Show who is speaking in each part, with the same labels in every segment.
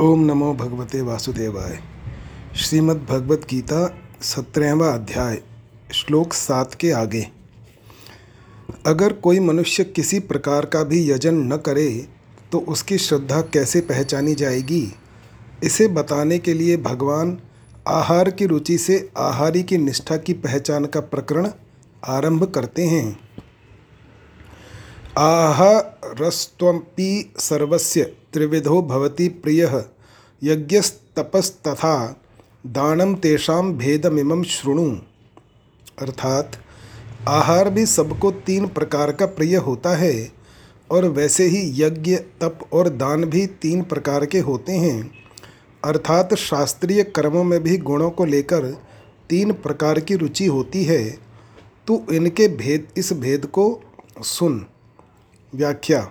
Speaker 1: ओम नमो भगवते वासुदेवाय। श्रीमद् भगवत गीता सत्रहवा अध्याय, श्लोक सात के आगे। अगर कोई मनुष्य किसी प्रकार का भी यजन न करे तो उसकी श्रद्धा कैसे पहचानी जाएगी? इसे बताने के लिए भगवान आहार की रुचि से आहारी की निष्ठा की पहचान का प्रकरण आरंभ करते हैं। आहारस्त्वपि सर्वस्य त्रिविधो भवति प्रियः। यज्ञस्तपस्तथा दानम तेषाम भेदमिमम शृणु। अर्थात, आहार भी सबको तीन प्रकार का प्रिय होता है, और वैसे ही यज्ञ, तप और दान भी तीन प्रकार के होते हैं। अर्थात, शास्त्रीय कर्मों में भी गुणों को लेकर तीन प्रकार की रुचि होती है। तो इनके भेद, इस भेद को सुन। व्याख्या।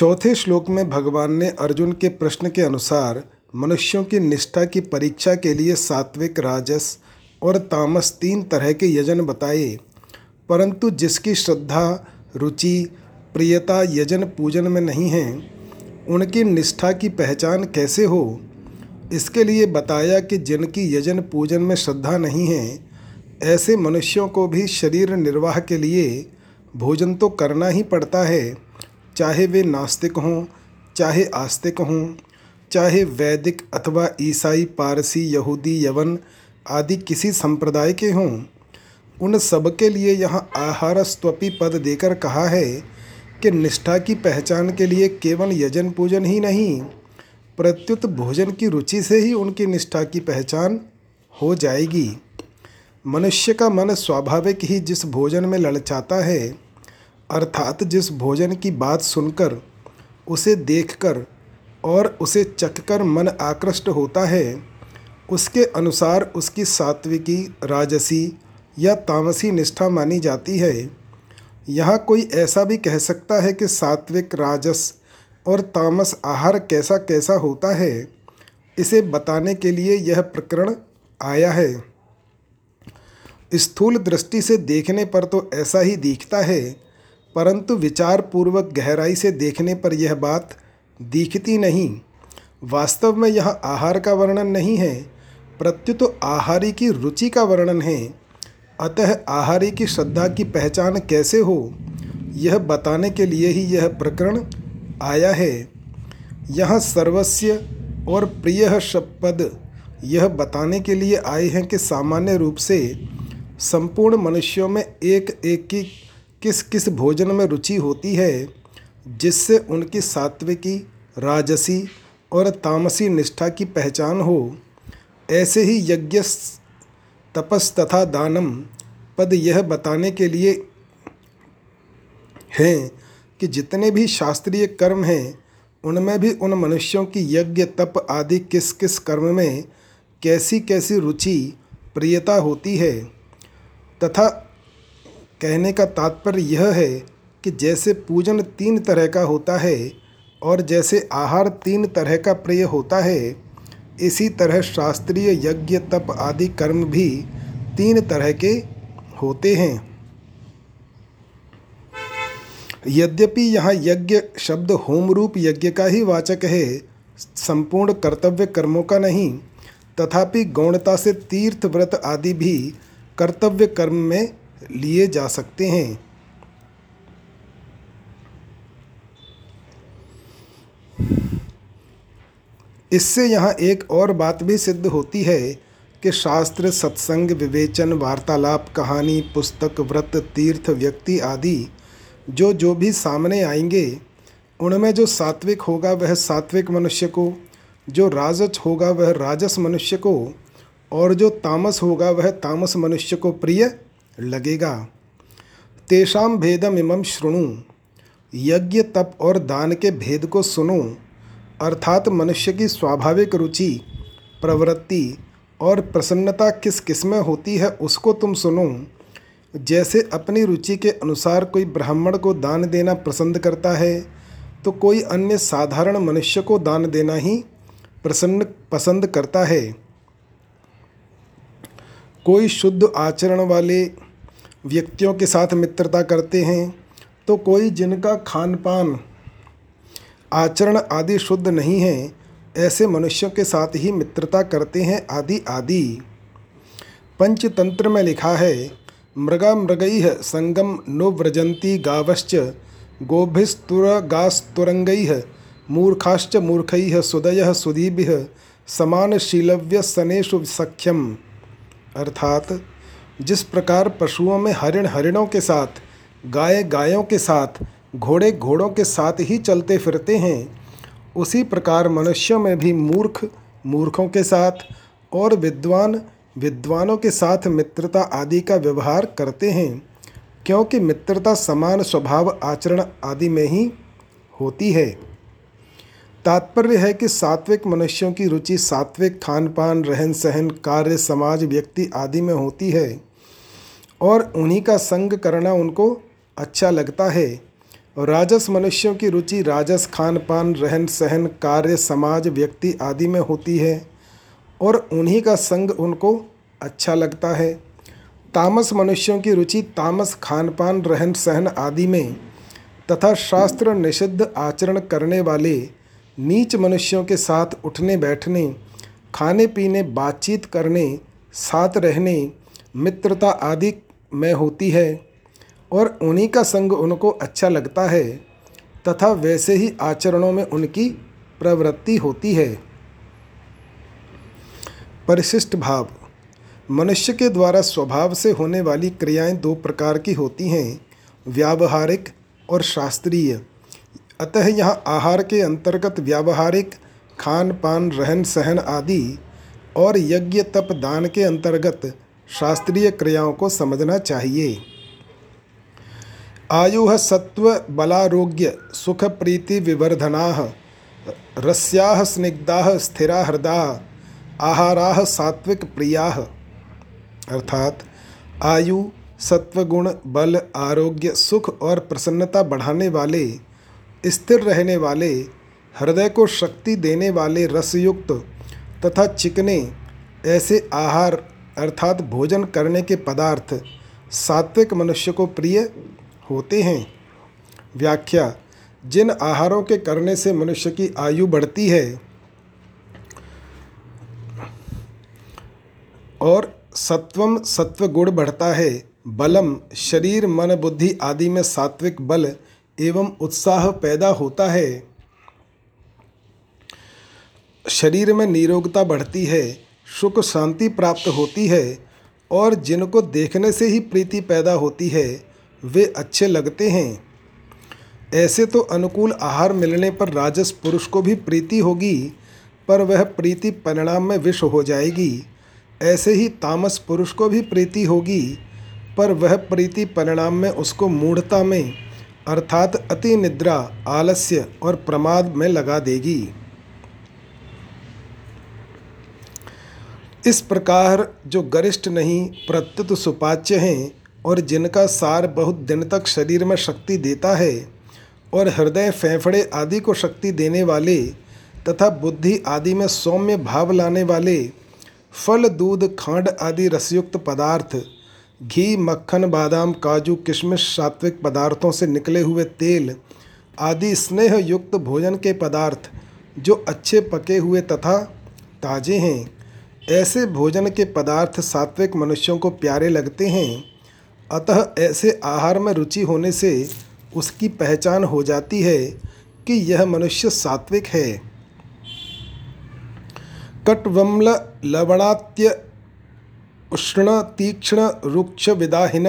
Speaker 1: चौथे श्लोक में भगवान ने अर्जुन के प्रश्न के अनुसार मनुष्यों की निष्ठा की परीक्षा के लिए सात्विक, राजस और तामस तीन तरह के यजन बताए। परंतु जिसकी श्रद्धा, रुचि, प्रियता, यजन, पूजन में नहीं है, उनकी निष्ठा की पहचान कैसे हो? इसके लिए बताया कि जिनकी यजन पूजन में श्रद्धा नहीं है, ऐसे मनुष्यों को भी शरीर निर्वाह के लिए भोजन तो करना ही पड़ता है। चाहे वे नास्तिक हों, चाहे आस्तिक हों, चाहे वैदिक अथवा ईसाई, पारसी, यहूदी, यवन आदि किसी संप्रदाय के हों, उन सब के लिए यहाँ आहारस्त्वपी पद देकर कहा है कि निष्ठा की पहचान के लिए केवल यजन पूजन ही नहीं, प्रत्युत भोजन की रुचि से ही उनकी निष्ठा की पहचान हो जाएगी। मनुष्य का मन स्वाभाविक ही जिस भोजन में ललचाता है अर्थात जिस भोजन की बात सुनकर, उसे देखकर और उसे चखकर मन आकृष्ट होता है, उसके अनुसार उसकी सात्विकी, राजसी या तामसी निष्ठा मानी जाती है। यहाँ कोई ऐसा भी कह सकता है कि सात्विक, राजस और तामस आहार कैसा कैसा होता है, इसे बताने के लिए यह प्रकरण आया है। स्थूल दृष्टि से देखने पर तो ऐसा ही दिखता है परंतु विचार पूर्वक गहराई से देखने पर यह बात दिखती नहीं। वास्तव में यह आहार का वर्णन नहीं है, प्रत्युत आहारी की रुचि का वर्णन है। अतः आहारी की श्रद्धा की पहचान कैसे हो, यह बताने के लिए ही यह प्रकरण आया है। यह सर्वस्व और प्रिय शपद यह बताने के लिए आए हैं कि सामान्य रूप से संपूर्ण मनुष्यों में एक एक की किस किस भोजन में रुचि होती है, जिससे उनकी सात्विकी, राजसी और तामसी निष्ठा की पहचान हो, ऐसे ही यज्ञ तपस तथा दानम पद यह बताने के लिए हैं कि जितने भी शास्त्रीय कर्म हैं, उनमें भी उन मनुष्यों की यज्ञ, तप आदि किस किस कर्म में कैसी कैसी रुचि, प्रियता होती है, तथा कहने का तात्पर्य यह है कि जैसे पूजन तीन तरह का होता है और जैसे आहार तीन तरह का प्रिय होता है, इसी तरह शास्त्रीय यज्ञ, तप आदि कर्म भी तीन तरह के होते हैं। यद्यपि यहाँ यज्ञ शब्द होम रूप यज्ञ का ही वाचक है, संपूर्ण कर्तव्य कर्मों का नहीं, तथापि गौणता से तीर्थ व्रत आदि भी कर्तव्य कर्म में लिए जा सकते हैं। इससे यहाँ एक और बात भी सिद्ध होती है कि शास्त्र, सत्संग, विवेचन, वार्तालाप, कहानी, पुस्तक, व्रत, तीर्थ, व्यक्ति आदि जो जो भी सामने आएँगे, उनमें जो सात्विक होगा वह सात्विक मनुष्य को, जो राजस होगा वह राजस मनुष्य को, और जो तामस होगा वह तामस मनुष्य को प्रिय लगेगा। तेषाम भेदम इमम श्रृणु यज्ञ, तप और दान के भेद को सुनो। अर्थात मनुष्य की स्वाभाविक रुचि, प्रवृत्ति और प्रसन्नता किस किसमें होती है उसको तुम सुनो। जैसे अपनी रुचि के अनुसार कोई ब्राह्मण को दान देना पसंद करता है तो कोई अन्य साधारण मनुष्य को दान देना ही प्रसन्न, पसंद करता है। कोई शुद्ध आचरण वाले व्यक्तियों के साथ मित्रता करते हैं तो कोई जिनका खान पान आचरण आदि शुद्ध नहीं है, ऐसे मनुष्यों के साथ ही मित्रता करते हैं आदि आदि। पंचतंत्र में लिखा है मृगा मृगै संगम नो व्रजंती गावश्च गोभिस्तुरगास्तुरंगै मूर्खाश्च मूर्ख, सुदय सुधीभि समानशीलव्य सनेशु सख्यम। अर्थात जिस प्रकार पशुओं में हरिण हरिणों के साथ, गाय गायों के साथ, घोड़े घोड़ों के साथ ही चलते फिरते हैं, उसी प्रकार मनुष्यों में भी मूर्ख, मूर्खों के साथ और विद्वान, विद्वानों के साथ मित्रता आदि का व्यवहार करते हैं, क्योंकि मित्रता समान स्वभाव, आचरण आदि में ही होती है। तात्पर्य है कि सात्विक मनुष्यों की रुचि सात्विक खान पान रहन सहन कार्य, समाज, व्यक्ति आदि में होती है। और उन्हीं का संग करना उनको अच्छा लगता है। राजस मनुष्यों की रुचि, राजस खान पान रहन सहन कार्य, समाज, व्यक्ति आदि में होती है और उन्हीं का संग उनको अच्छा लगता है। तामस मनुष्यों की रुचि, तामस खान पान रहन सहन आदि में तथा शास्त्र निषिद्ध आचरण करने वाले नीच मनुष्यों के साथ उठने, बैठने खाने पीने बातचीत करने, साथ रहने, मित्रता आदि में होती है और उन्हीं का संग उनको अच्छा लगता है तथा वैसे ही आचरणों में उनकी प्रवृत्ति होती है। परिशिष्ट भाव। मनुष्य के द्वारा स्वभाव से होने वाली क्रियाएँ दो प्रकार की होती हैं, व्यावहारिक और शास्त्रीय। अतः यहाँ आहार के अंतर्गत व्यावहारिक खान पान रहन सहन आदि और यज्ञ तप दान के अंतर्गत शास्त्रीय क्रियाओं को समझना चाहिए। आयु सत्व बलारोग्य सुख प्रीति विवर्धना, रस्या स्निग्धा स्थिरा हृदा, आहारा सात्विक प्रिया। अर्थात आयु, सत्वगुण, बल, आरोग्य, सुख और प्रसन्नता बढ़ाने वाले, स्थिर रहने वाले, हृदय को शक्ति देने वाले रसयुक्त तथा चिकने ऐसे आहार अर्थात भोजन करने के पदार्थ सात्विक मनुष्य को प्रिय होते हैं। व्याख्या, जिन आहारों के करने से मनुष्य की आयु बढ़ती है और सत्वम सत्व गुण बढ़ता है, बलम, शरीर, मन, बुद्धि आदि में सात्विक बल एवं उत्साह पैदा होता है। शरीर में निरोगता बढ़ती है सुख शांति प्राप्त होती है और जिनको देखने से ही प्रीति पैदा होती है, वे अच्छे लगते हैं। ऐसे तो अनुकूल आहार मिलने पर राजस पुरुष को भी प्रीति होगी, पर वह प्रीति परिणाम में विष हो जाएगी। ऐसे ही तामस पुरुष को भी प्रीति होगी, पर वह प्रीति परिणाम में उसको मूढ़ता में, अर्थात अति निद्रा, आलस्य और प्रमाद में लगा देगी। इस प्रकार जो गरिष्ठ नहीं, प्रत्युत सुपाच्य हैं और जिनका सार बहुत दिन तक शरीर में शक्ति देता है और हृदय फेफड़े आदि को शक्ति देने वाले तथा बुद्धि आदि में सौम्य भाव लाने वाले, फल, दूध, खांड आदि रसयुक्त पदार्थ, घी, मक्खन, बादाम, काजू, किशमिश, सात्विक पदार्थों से निकले हुए तेल आदि स्नेह युक्त भोजन के पदार्थ जो अच्छे पके हुए तथा ताजे हैं। ऐसे भोजन के पदार्थ सात्विक मनुष्यों को प्यारे लगते हैं, अतः ऐसे आहार में रुचि होने से उसकी पहचान हो जाती है कि यह मनुष्य सात्विक है। कटवम्ल लवणात्य उष्ण तीक्ष्ण रुक्ष विदाहिन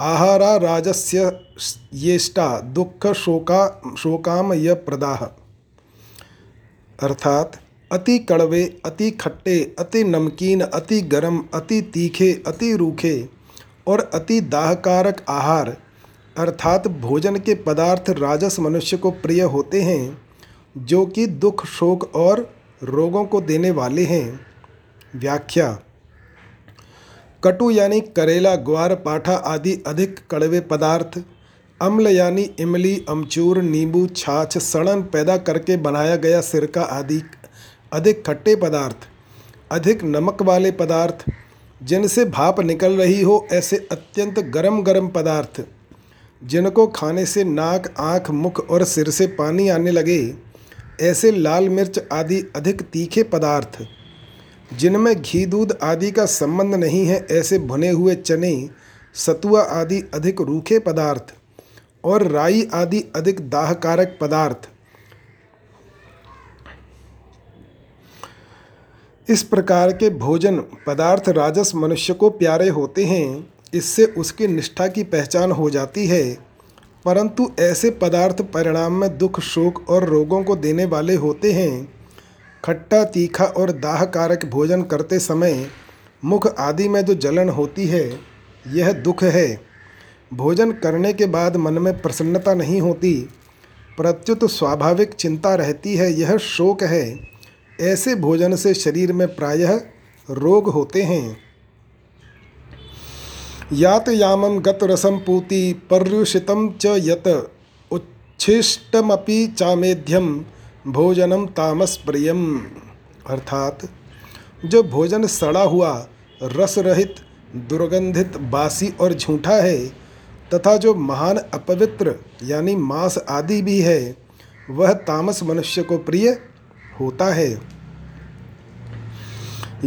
Speaker 1: आहारा राजस्य येष्टा दुख शोका शोकाम शोकामय प्रदाह अर्थात अति कड़वे, अति खट्टे, अति नमकीन, अति गर्म, अति तीखे, अति रूखे और अति दाहकारक आहार, अर्थात भोजन के पदार्थ राजस मनुष्य को प्रिय होते हैं, जो कि दुख, शोक और रोगों को देने वाले हैं। व्याख्या। कटु यानी करेला, ग्वार, पाठा आदि अधिक कड़वे पदार्थ, अम्ल यानी इमली, अमचूर, नींबू, छाछ, सड़न पैदा करके बनाया गया सिरका आदि अधिक खट्टे पदार्थ, अधिक नमक वाले पदार्थ, जिनसे भाप निकल रही हो ऐसे अत्यंत गरम गरम पदार्थ, जिनको खाने से नाक, आँख, मुख और सिर से पानी आने लगे, ऐसे लाल मिर्च आदि अधिक तीखे पदार्थ, जिनमें घी, दूध आदि का संबंध नहीं है ऐसे भुने हुए चने, सतुआ आदि अधिक रूखे पदार्थ और राई आदि अधिक दाहकारक पदार्थ। इस प्रकार के भोजन पदार्थ राजस मनुष्य को प्यारे होते हैं, इससे उसकी निष्ठा की पहचान हो जाती है। परंतु ऐसे पदार्थ परिणाम में दुख, शोक और रोगों को देने वाले होते हैं। खट्टा, तीखा और दाहकारक भोजन करते समय मुख आदि में जो जलन होती है, यह दुख है। भोजन करने के बाद मन में प्रसन्नता नहीं होती, प्रत्युत स्वाभाविक चिंता रहती है, यह शोक है। ऐसे भोजन से शरीर में प्रायः रोग होते हैं। यात यामम गत रसम पूति पर्युषितम च यत उच्छिष्टमपि चामेध्यम भोजनम तामस प्रियम अर्थात, जो भोजन सड़ा हुआ रस रहित दुर्गंधित बासी और झूठा है, तथा जो महान अपवित्र, यानी मांस आदि भी है, वह तामस मनुष्य को प्रिय होता है।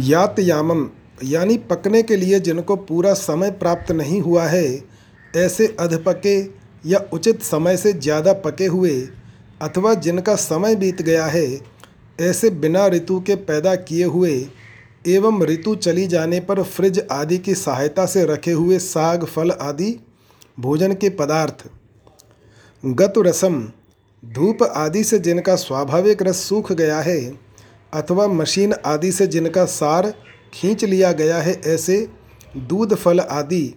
Speaker 1: यात यामम यानी पकने के लिए जिनको पूरा समय प्राप्त नहीं हुआ है, ऐसे अधपके या उचित समय से ज़्यादा पके हुए अथवा जिनका समय बीत गया है, ऐसे बिना ऋतु के पैदा किए हुए एवं ऋतु चली जाने पर फ्रिज आदि की सहायता से रखे हुए साग, फल आदि, भोजन के पदार्थ। गत रसम धूप आदि से जिनका स्वाभाविक रस सूख गया है, अथवा मशीन आदि से जिनका सार खींच लिया गया है, ऐसे दूध फल आदि,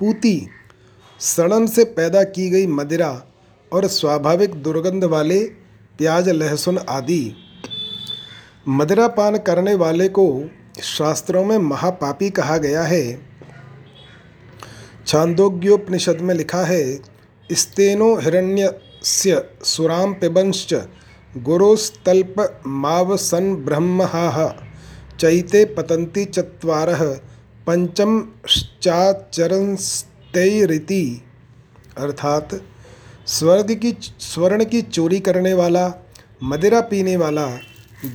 Speaker 1: पूती, सड़न से पैदा की गई मदिरा और स्वाभाविक दुर्गंध वाले प्याज, लहसुन आदि। मदिरा पान करने वाले को शास्त्रों में महापापी कहा गया है। छांदोग्योपनिषद में लिखा है, स्तेनो हिरण्यस्य सुराम पिबंश्च गुरोस्तल्प माव सन ब्रह्महा चैते पतंती चत्वार पंचम चाचरंस्तैरिति अर्थात स्वर्ण की स्वर्ण की चोरी करने वाला, मदिरा पीने वाला,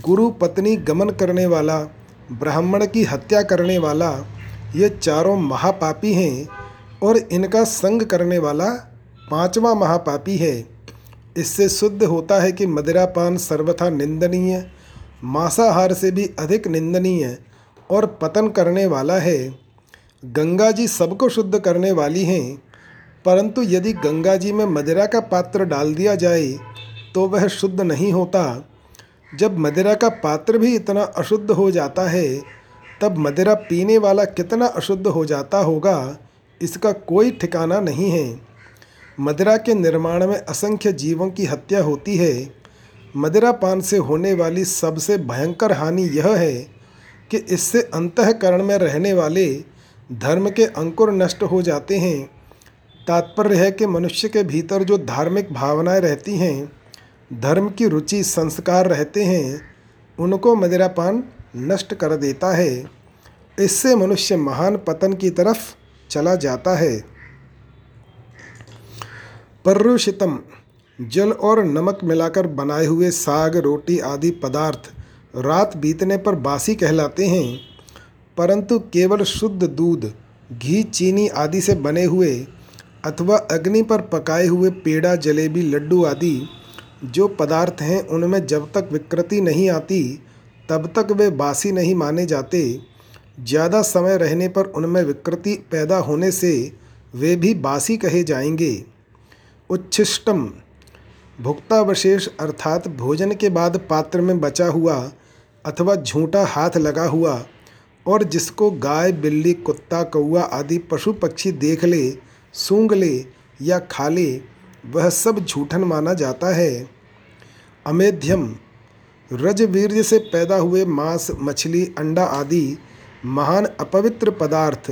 Speaker 1: गुरु पत्नी गमन करने वाला, ब्राह्मण की हत्या करने वाला, ये चारों महापापी हैं और इनका संग करने वाला पांचवा महापापी है। इससे शुद्ध होता है कि मदिरापान सर्वथा निंदनीय, मांसाहार से भी अधिक निंदनीय और पतन करने वाला है। गंगा जी सबको शुद्ध करने वाली हैं, परंतु यदि गंगा जी में मदिरा का पात्र डाल दिया जाए तो वह शुद्ध नहीं होता। जब मदिरा का पात्र भी इतना अशुद्ध हो जाता है, तब मदिरा पीने वाला कितना अशुद्ध हो जाता होगा, इसका कोई ठिकाना नहीं है। मदिरा के निर्माण में असंख्य जीवों की हत्या होती है। मदिरा पान से होने वाली सबसे भयंकर हानि यह है कि इससे अंतकरण में रहने वाले धर्म के अंकुर नष्ट हो जाते हैं। तात्पर्य है कि मनुष्य के भीतर जो धार्मिक भावनाएँ रहती हैं, धर्म की रुचि, संस्कार रहते हैं, उनको मदिरापान नष्ट कर देता है। इससे मनुष्य महान पतन की तरफ़ चला जाता है। पर्युषितम। जल और नमक मिलाकर बनाए हुए साग, रोटी आदि पदार्थ रात बीतने पर बासी कहलाते हैं। परंतु केवल शुद्ध दूध, घी, चीनी आदि से बने हुए अथवा अग्नि पर पकाए हुए पेड़ा, जलेबी, लड्डू आदि जो पदार्थ हैं, उनमें जब तक विकृति नहीं आती, तब तक वे बासी नहीं माने जाते। ज़्यादा समय रहने पर उनमें विकृति पैदा होने से वे भी बासी कहे जाएँगे। उच्छिष्टम। भुक्तावशेष अर्थात भोजन के बाद पात्र में बचा हुआ अथवा झूठा हाथ लगा हुआ और जिसको गाय, बिल्ली, कुत्ता कौआ आदि पशु पक्षी देख ले, सूंघ ले या खा ले, वह सब झूठन माना जाता है। अमेध्यम। रजवीर्य से पैदा हुए मांस, मछली, अंडा आदि महान अपवित्र पदार्थ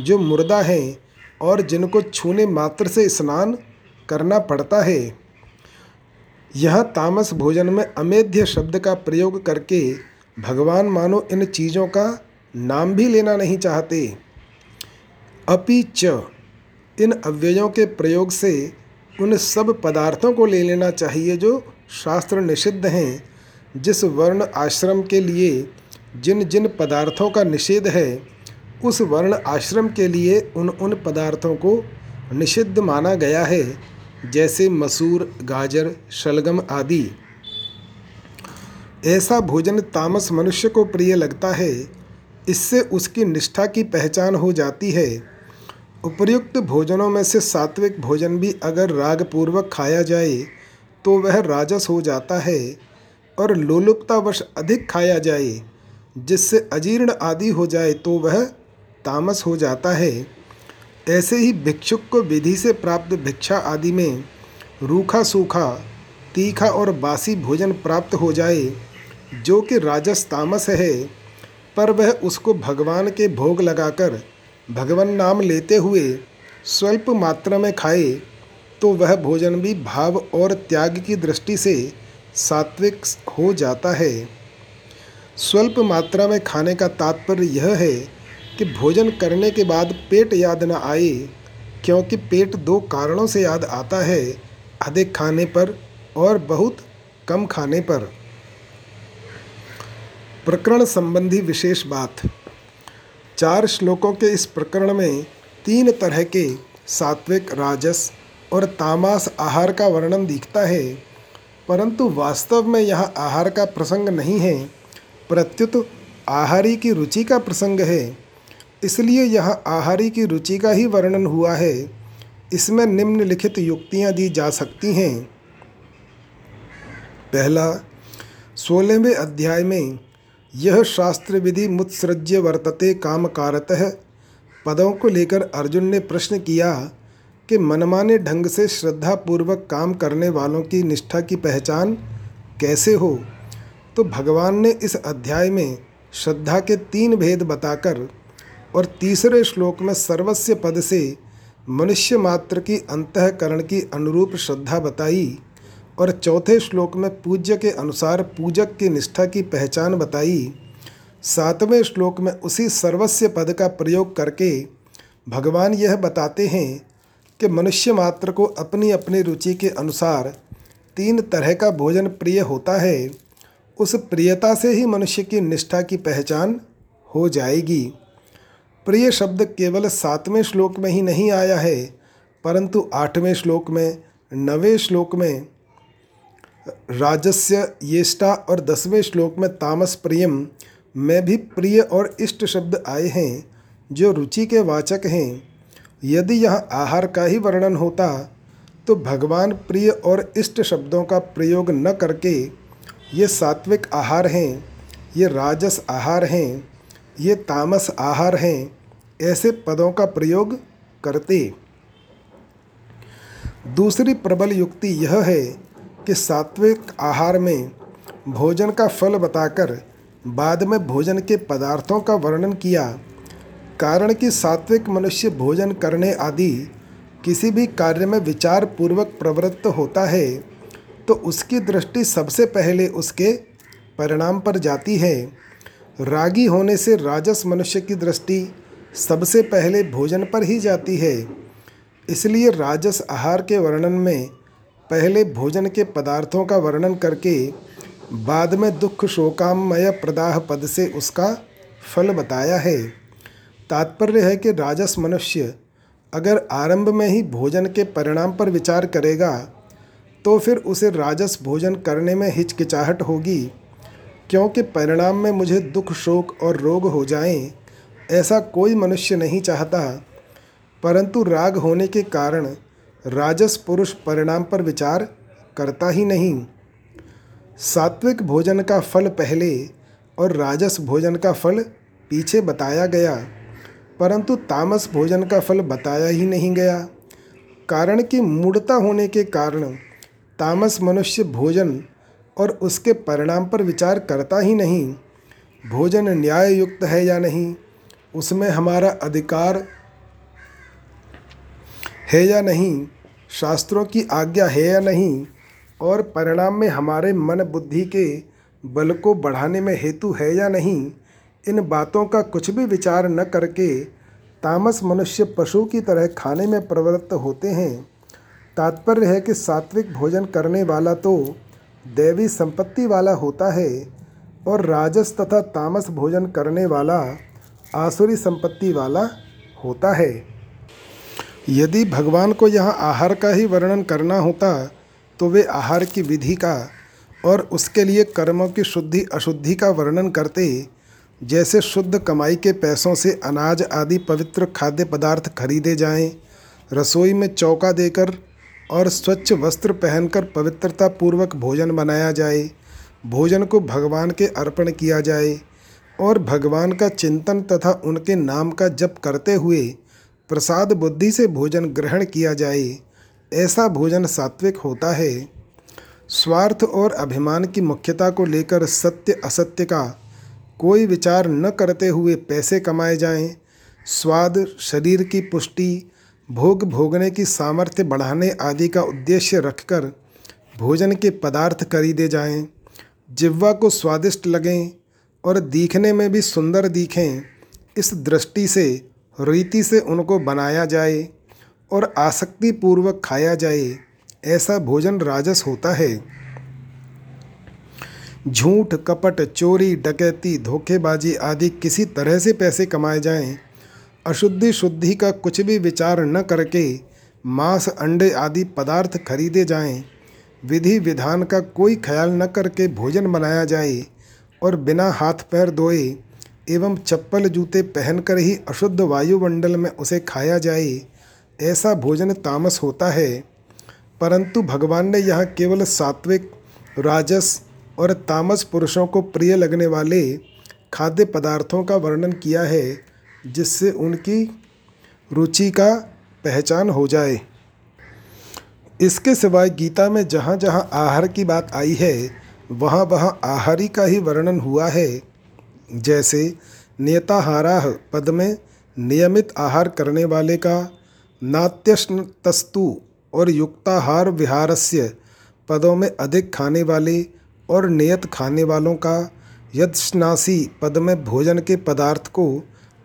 Speaker 1: जो मुर्दा हैं और जिनको छूने मात्र से स्नान करना पड़ता है। यह तामस भोजन में अमेध्य शब्द का प्रयोग करके भगवान मानो इन चीज़ों का नाम भी लेना नहीं चाहते। अपि च, इन अव्ययों के प्रयोग से उन सब पदार्थों को ले लेना चाहिए जो शास्त्र निषिद्ध हैं, जिस वर्ण आश्रम के लिए जिन जिन पदार्थों का निषेध है, उस वर्ण आश्रम के लिए उन उन पदार्थों को निषिद्ध माना गया है। जैसे मसूर, गाजर, शलगम आदि। ऐसा भोजन तामस मनुष्य को प्रिय लगता है। इससे उसकी निष्ठा की पहचान हो जाती है। उपर्युक्त भोजनों में से सात्विक भोजन भी अगर रागपूर्वक खाया जाए तो वह राजस हो जाता है और लोलुपतावश अधिक खाया जाए। जिससे अजीर्ण आदि हो जाए तो वह तामस हो जाता है। ऐसे ही भिक्षुक को विधि से प्राप्त भिक्षा आदि में रूखा सूखा, तीखा और बासी भोजन प्राप्त हो जाए, जो कि राजस तामस है, पर वह उसको भगवान के भोग लगाकर भगवान नाम लेते हुए स्वल्प मात्रा में खाए तो वह भोजन भी भाव और त्याग की दृष्टि से सात्विक हो जाता है। स्वल्प मात्रा में खाने का तात्पर्य यह है कि भोजन करने के बाद पेट याद न आए, क्योंकि पेट दो कारणों से याद आता है, अधिक खाने पर और बहुत कम खाने पर। प्रकरण संबंधी विशेष बात। चार श्लोकों के इस प्रकरण में तीन तरह के सात्विक, राजस और तामास आहार का वर्णन दिखता है, परंतु वास्तव में यह आहार का प्रसंग नहीं है, प्रत्युत आहारी की रुचि का प्रसंग है। इसलिए यह आहारी की रुचि का ही वर्णन हुआ है। इसमें निम्नलिखित युक्तियाँ दी जा सकती हैं। पहला, सोलहवें अध्याय में यह शास्त्र विधि मुत्सृज्य वर्तते कामकारतः। पदों को लेकर अर्जुन ने प्रश्न किया कि मनमाने ढंग से श्रद्धापूर्वक काम करने वालों की निष्ठा की पहचान कैसे हो? तो भगवान ने इस अध्याय में श्रद्धा के तीन भेद बताकर और तीसरे श्लोक में सर्वस्व पद से मनुष्य मात्र की अंतकरण की अनुरूप श्रद्धा बताई और चौथे श्लोक में पूज्य के अनुसार पूजक की निष्ठा की पहचान बताई। सातवें श्लोक में उसी सर्वस्व पद का प्रयोग करके भगवान यह बताते हैं कि मनुष्य मात्र को अपनी अपनी रुचि के अनुसार तीन तरह का भोजन प्रिय होता है। उस प्रियता से ही मनुष्य की निष्ठा की पहचान हो जाएगी। प्रिय शब्द केवल सातवें श्लोक में ही नहीं आया है, परंतु आठवें श्लोक में, नवें श्लोक में, राजस्य येष्टा और दसवें श्लोक में तामस प्रियम में भी प्रिय और इष्ट शब्द आए हैं, जो रुचि के वाचक हैं। यदि यह आहार का ही वर्णन होता तो भगवान प्रिय और इष्ट शब्दों का प्रयोग न करके ये सात्विक आहार हैं, ये राजस आहार हैं। ये तामस आहार हैं, ऐसे पदों का प्रयोग करते। दूसरी प्रबल युक्ति यह है कि सात्विक आहार में भोजन का फल बताकर बाद में भोजन के पदार्थों का वर्णन किया। कारण कि सात्विक मनुष्य भोजन करने आदि किसी भी कार्य में विचार पूर्वक प्रवृत्त होता है तो उसकी दृष्टि सबसे पहले उसके परिणाम पर जाती है। रागी होने से राजस मनुष्य की दृष्टि सबसे पहले भोजन पर ही जाती है। इसलिए राजस आहार के वर्णन में पहले भोजन के पदार्थों का वर्णन करके बाद में दुख शोकामय प्रदाह पद से उसका फल बताया है। तात्पर्य है कि राजस मनुष्य अगर आरंभ में ही भोजन के परिणाम पर विचार करेगा तो फिर उसे राजस भोजन करने में हिचकिचाहट होगी। क्योंकि परिणाम में मुझे दुख, शोक और रोग हो जाएँ, ऐसा कोई मनुष्य नहीं चाहता। परंतु राग होने के कारण राजस पुरुष परिणाम पर विचार करता ही नहीं। सात्विक भोजन का फल पहले और राजस भोजन का फल पीछे बताया गया, परंतु तामस भोजन का फल बताया ही नहीं गया। कारण कि मूढ़ता होने के कारण तामस मनुष्य भोजन और उसके परिणाम पर विचार करता ही नहीं। भोजन न्याय युक्त है या नहीं, उसमें हमारा अधिकार है या नहीं, शास्त्रों की आज्ञा है या नहीं, और परिणाम में हमारे मन बुद्धि के बल को बढ़ाने में हेतु है या नहीं, इन बातों का कुछ भी विचार न करके तामस मनुष्य पशु की तरह खाने में प्रवृत्त होते हैं। तात्पर्य है कि सात्विक भोजन करने वाला तो दैवी संपत्ति वाला होता है और राजस तथा तामस भोजन करने वाला आसुरी संपत्ति वाला होता है। यदि भगवान को यहाँ आहार का ही वर्णन करना होता तो वे आहार की विधि का और उसके लिए कर्मों की शुद्धि अशुद्धि का वर्णन करते जैसे शुद्ध कमाई के पैसों से अनाज आदि पवित्र खाद्य पदार्थ खरीदे जाएँ, रसोई में चौका देकर और स्वच्छ वस्त्र पहनकर पवित्रता पूर्वक भोजन बनाया जाए भोजन को भगवान के अर्पण किया जाए और भगवान का चिंतन तथा उनके नाम का जप करते हुए प्रसाद बुद्धि से भोजन ग्रहण किया जाए ऐसा भोजन सात्विक होता है। स्वार्थ और अभिमान की मुख्यता को लेकर सत्य असत्य का कोई विचार न करते हुए पैसे कमाए जाएँ, स्वाद शरीर की पुष्टि भोग भोगने की सामर्थ्य बढ़ाने आदि का उद्देश्य रखकर भोजन के पदार्थ खरीदे जाएँ, जिह्वा को स्वादिष्ट लगें और दिखने में भी सुंदर दिखें इस दृष्टि से रीति से उनको बनाया जाए और आसक्ति पूर्वक खाया जाए ऐसा भोजन राजस होता है। झूठ कपट चोरी डकैती धोखेबाजी आदि किसी तरह से पैसे कमाए जाएँ, अशुद्धि शुद्धि का कुछ भी विचार न करके मांस अंडे आदि पदार्थ खरीदे जाएँ, विधि विधान का कोई ख्याल न करके भोजन बनाया जाए और बिना हाथ पैर धोए एवं चप्पल जूते पहनकर ही अशुद्ध वायुमंडल में उसे खाया जाए ऐसा भोजन तामस होता है। परंतु भगवान ने यहाँ केवल सात्विक राजस और तामस पुरुषों को प्रिय लगने वाले खाद्य पदार्थों का वर्णन किया है। जिससे उनकी रुचि का पहचान हो जाए। इसके सिवाय गीता में जहाँ जहाँ आहार की बात आई है वहाँ वहाँ आहारी का ही वर्णन हुआ है। जैसे नियताहारा पद में नियमित आहार करने वाले का नात्यश्न तस्तु और युक्ताहार विहारस्य पदों में अधिक खाने वाले और नियत खाने वालों का यदस्नासी पद में भोजन के पदार्थ को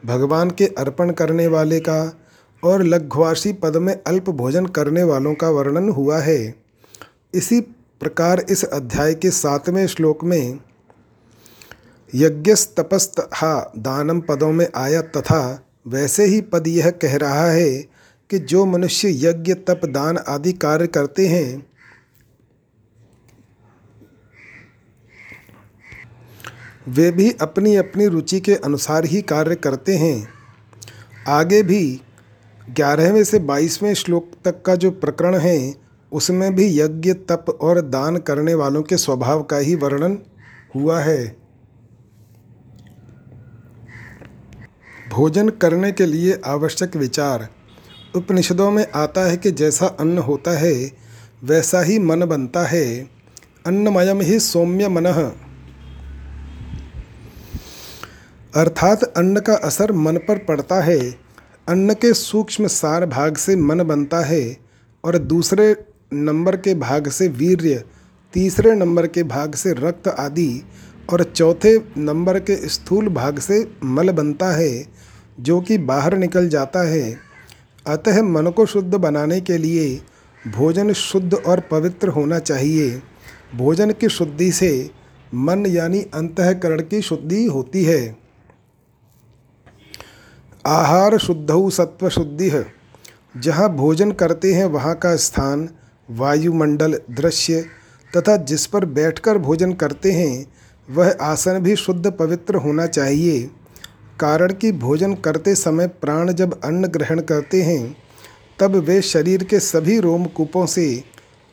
Speaker 1: भगवान के अर्पण करने वाले का और लघ्वासी पद में अल्प भोजन करने वालों का वर्णन हुआ है। इसी प्रकार इस अध्याय के सातवें श्लोक में यज्ञस्तपस्तहा दानम पदों में आया तथा वैसे ही पद यह कह रहा है कि जो मनुष्य यज्ञ, तप, दान आदि कार्य करते हैं वे भी अपनी अपनी रुचि के अनुसार ही कार्य करते हैं। आगे भी ग्यारहवें से बाईसवें श्लोक तक का जो प्रकरण है, उसमें भी यज्ञ, तप और दान करने वालों के स्वभाव का ही वर्णन हुआ है। भोजन करने के लिए आवश्यक विचार। उपनिषदों में आता है कि जैसा अन्न होता है, वैसा ही मन बनता है। अन्नमयम ही सौम्य मन। अर्थात अन्न का असर मन पर पड़ता है। अन्न के सूक्ष्म सार भाग से मन बनता है और दूसरे नंबर के भाग से वीर्य, तीसरे नंबर के भाग से रक्त आदि और चौथे नंबर के स्थूल भाग से मल बनता है, जो कि बाहर निकल जाता है। अतः मन को शुद्ध बनाने के लिए भोजन शुद्ध और पवित्र होना चाहिए। भोजन की शुद्धि से मन यानी अंतकरण की शुद्धि होती है। आहार शुद्ध सत्व शुद्धि है जहाँ भोजन करते हैं, वहाँ का स्थान, वायुमंडल, दृश्य, तथा जिस पर बैठकर भोजन करते हैं, वह आसन भी शुद्ध पवित्र होना चाहिए। कारण कि भोजन करते समय प्राण जब अन्न ग्रहण करते हैं, तब वे शरीर के सभी रोमकूपों से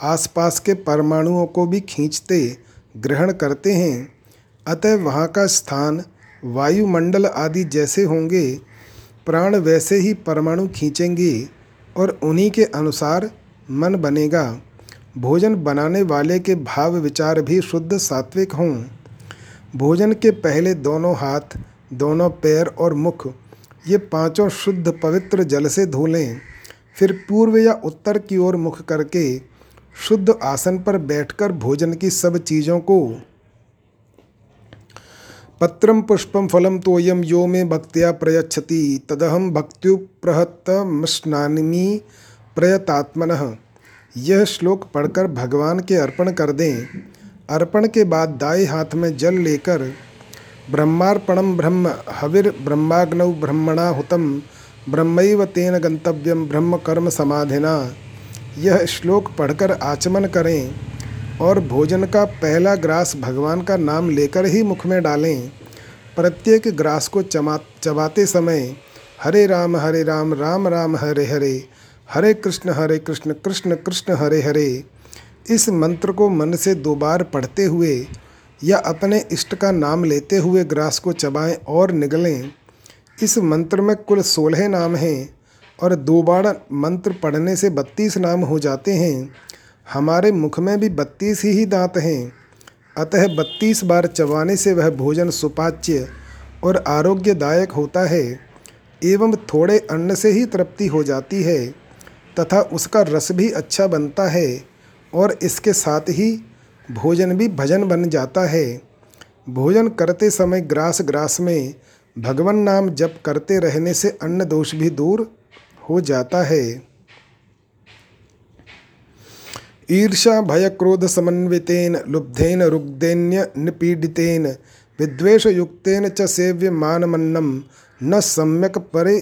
Speaker 1: आसपास के परमाणुओं को भी खींचते, ग्रहण करते हैं। अतः वहाँ का स्थान, वायुमंडल आदि जैसे होंगे प्राण वैसे ही परमाणु खींचेंगे और उन्हीं के अनुसार मन बनेगा। भोजन बनाने वाले के भाव विचार भी शुद्ध सात्विक हों। भोजन के पहले दोनों हाथ, दोनों पैर और मुख, ये पाँचों शुद्ध पवित्र जल से धो लें फिर पूर्व या उत्तर की ओर मुख करके शुद्ध आसन पर बैठकर भोजन की सब चीज़ों को पत्रम पुष्पम फलम तोयम यो मे भक्त्या प्रयच्छति। तदहम भक्त्युप्रहतमस्नामी प्रयतात्मन। यह श्लोक पढ़कर भगवान के अर्पण कर दें। अर्पण के बाद दाएँ हाथ में जल लेकर ब्रह्मार्पणम ब्रह्म हविर ब्रह्माग्नौ ब्रह्मणा हुतम ब्रह्मैव तेन गंतव्यम ब्रह्म कर्म समाधिना। यह श्लोक पढ़कर आचमन करें। और भोजन का पहला ग्रास भगवान का नाम लेकर ही मुख में डालें। प्रत्येक ग्रास को चमा, चबाते समय हरे राम हरे राम राम राम, हरे हरे हरे कृष्ण हरे कृष्ण कृष्ण कृष्ण, हरे हरे। इस मंत्र को मन से दो बार पढ़ते हुए या अपने इष्ट का नाम लेते हुए ग्रास को चबाएँ और निगलें। इस मंत्र में कुल सोलह नाम हैं और दो बार मंत्र पढ़ने से बत्तीस नाम हो जाते हैं। हमारे मुख में भी बत्तीस ही ही दांत हैं। अतः बत्तीस बार चबाने से वह भोजन सुपाच्य और आरोग्यदायक होता है, एवं थोड़े अन्न से ही तृप्ति हो जाती है, तथा उसका रस भी अच्छा बनता है, और इसके साथ ही भोजन भी भजन बन जाता है। भोजन करते समय ग्रास ग्रास में भगवान नाम जप करते रहने से अन्न दोष भी दूर हो जाता है। ईर्षा भय क्रोध समन्वितेन लुब्धेन रुग्धेन्य निपीडितेन विद्वेषयुक्तेन च सेव्यमानमन्नं न सम्यक परे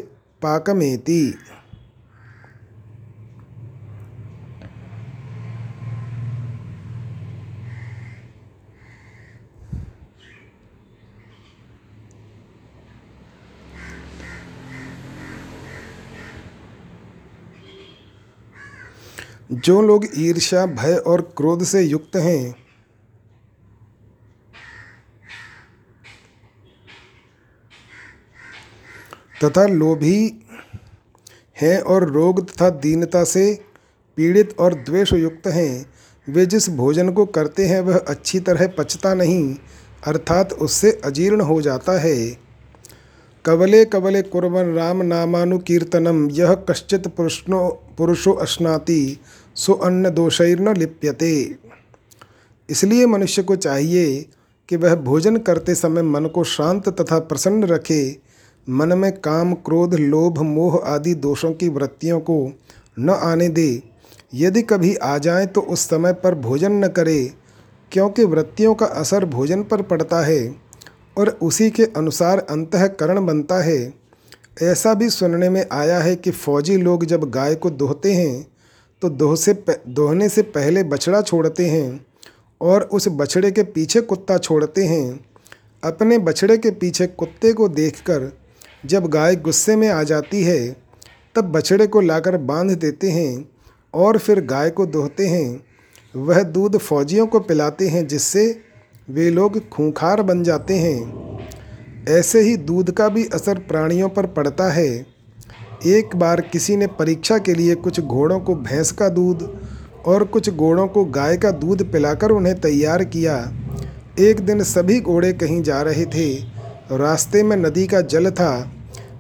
Speaker 1: जो लोग ईर्ष्या, भय और क्रोध से युक्त हैं, तथा लोभी हैं और रोग तथा दीनता से पीड़ित और द्वेष युक्त हैं, वे जिस भोजन को करते हैं, वह अच्छी तरह पचता नहीं, अर्थात उससे अजीर्ण हो जाता है। कवले कवले कुर्बन राम नामानुकीर्तनम यह कश्चित पुरुषो पुरुषो अश्नाति सो अन्न दोषैर्न लिप्यते। इसलिए मनुष्य को चाहिए कि वह भोजन करते समय मन को शांत तथा प्रसन्न रखे, मन में काम, क्रोध, लोभ, मोह आदि दोषों की वृत्तियों को न आने दे। यदि कभी आ जाए तो उस समय पर भोजन न करे, क्योंकि वृत्तियों का असर भोजन पर पड़ता है और उसी के अनुसार अंतकरण बनता है। ऐसा भी सुनने में आया है कि फौजी लोग जब गाय को दोहते हैं तो दोह से दोहने से पहले बछड़ा छोड़ते हैं और उस बछड़े के पीछे कुत्ता छोड़ते हैं। अपने बछड़े के पीछे कुत्ते को देखकर जब गाय गुस्से में आ जाती है, तब बछड़े को लाकर बाँध देते हैं और फिर गाय को दोहते हैं। वह दूध फौजियों को पिलाते हैं, जिससे वे लोग खूंखार बन जाते हैं। ऐसे ही दूध का भी असर प्राणियों पर पड़ता है। एक बार किसी ने परीक्षा के लिए कुछ घोड़ों को भैंस का दूध और कुछ घोड़ों को गाय का दूध पिलाकर उन्हें तैयार किया। एक दिन सभी घोड़े कहीं जा रहे थे। रास्ते में नदी का जल था।